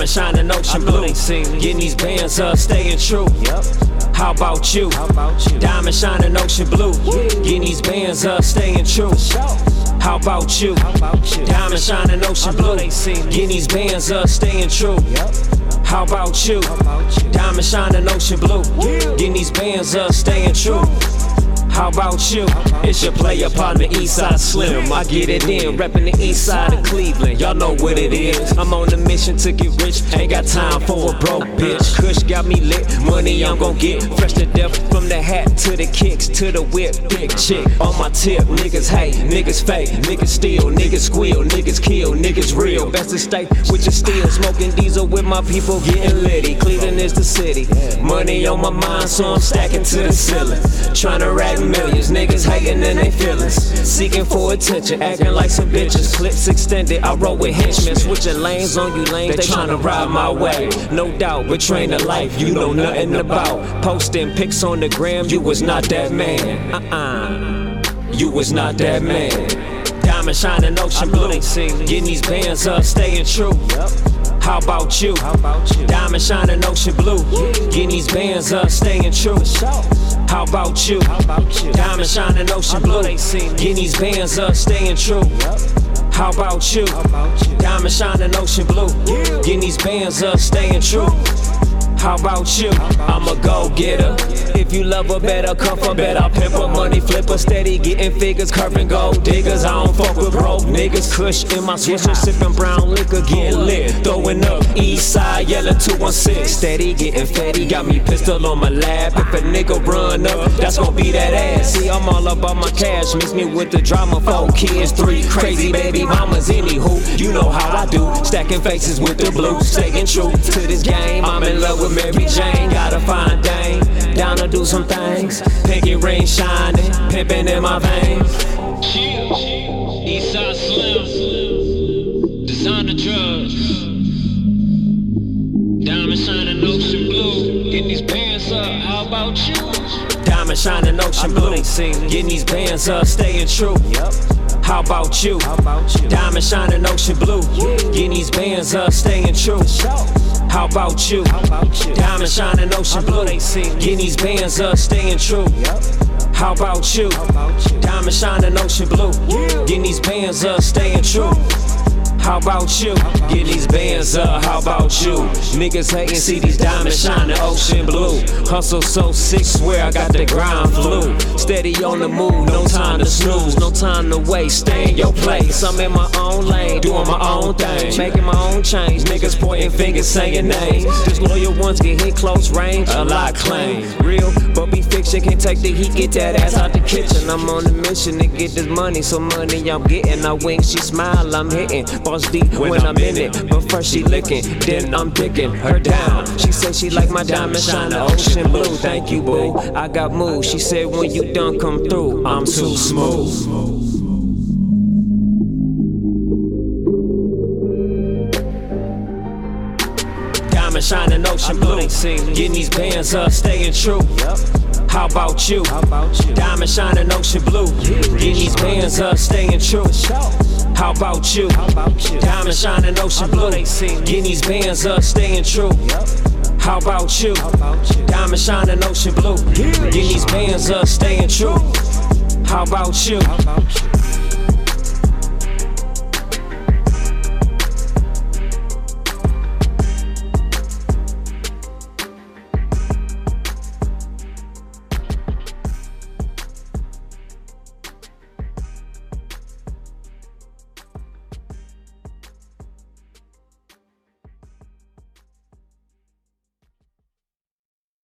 Diamond shining ocean blue. Getting these bands up, staying true. How about you? Diamond shining ocean blue. Getting these bands up, staying true. How about you? Diamond shining ocean blue. Getting these bands up, staying true. How about you? Diamond shining ocean blue. Getting these bands up, staying true. About you? It's your player partner, Eastside Slim. I get it in, reppin' the east side of Cleveland. Y'all know what it is. I'm on a mission to get rich, ain't got time for a broke bitch. Kush got me lit, money I'm gon' get. Fresh to death from the hat to the kicks to the whip. Big chick on my tip. Niggas hate, niggas fake, niggas steal, niggas squeal, niggas kill, niggas real. Best to stay with your steel, smoking diesel with my people getting litty. Cleveland is the city. Money on my mind, so I'm stacking to the ceiling. Trying to rack millions, niggas hating in their feelings. Seeking for attention, acting like some bitches. Clips extended, I roll with henchmen. Switching lanes on you lanes, they tryna ride my way. No doubt, betraying the life you know nothing about. Posting pics on the gram, you was not that man. Uh uh, you was not that man. Diamond shining ocean blue, getting these bands up, staying true. How about you? Diamond shining ocean blue, getting these bands up, staying true. How about you? Diamond shining ocean blue, getting these bands up, staying true. How about you? Diamond shining ocean blue, getting these bands up, staying true. How about you? I'm a go getter. If you love her better, come from better. Pimper, money flipper, steady getting figures, curving gold diggers. I don't fuck with broke niggas. Kush in my swisher, sipping brown liquor, getting lit. Throwing up east side, yellow 216. Steady getting fatty, got me pistol on my lap. If a nigga run up, that's gonna be that ass. See, I'm all about my cash, mix me with the drama. Four kids, three crazy baby mamas. Anywho, you know how I do. Stacking faces with the blue, staying true to this game. I'm in love with Mary Jane, gotta find Dane. Down to do some things. Pinky ring shining, pimping in my veins. Chill, Eastside Slim, designer drugs. Diamond shining ocean blue, get these pants up. How about you? Diamond shining ocean blue, getting these bands up, staying true. How about you? Diamond shining ocean blue, getting these bands up, staying true. How about you? Diamond shining ocean blue, getting these bands up, staying true. How about you? Diamond shining ocean blue, getting these bands up, staying true. How about you? Get these bands up, how about you? Niggas hating, see these diamonds shine shining ocean blue. Hustle so sick, swear I got the grind flu. Steady on the move, no time to snooze, no time to waste. Stay in your place, I'm in my own lane, doing my own thing. Making my own change, niggas pointing fingers, saying names. Just loyal ones get hit close range, a lot claim. Real, but be fiction, can't take the heat, get that ass out the kitchen. I'm on a mission to get this money, so money I'm getting. I wink, she smile, I'm hitting. Deep when I'm in it. But first she licking, then I'm dicking her down. She said she like my diamond shine, the ocean blue. Thank you, boo. I got moves. She said when you done come through, I'm too smooth. Diamond shining ocean blue, getting these bands up, staying true. How about you? Diamond shining ocean blue, getting these bands up, staying true. How about you? Diamond shining ocean blue, getting these bands up, staying true. How about you? Diamond shining ocean blue, getting these bands up, staying true. How about you?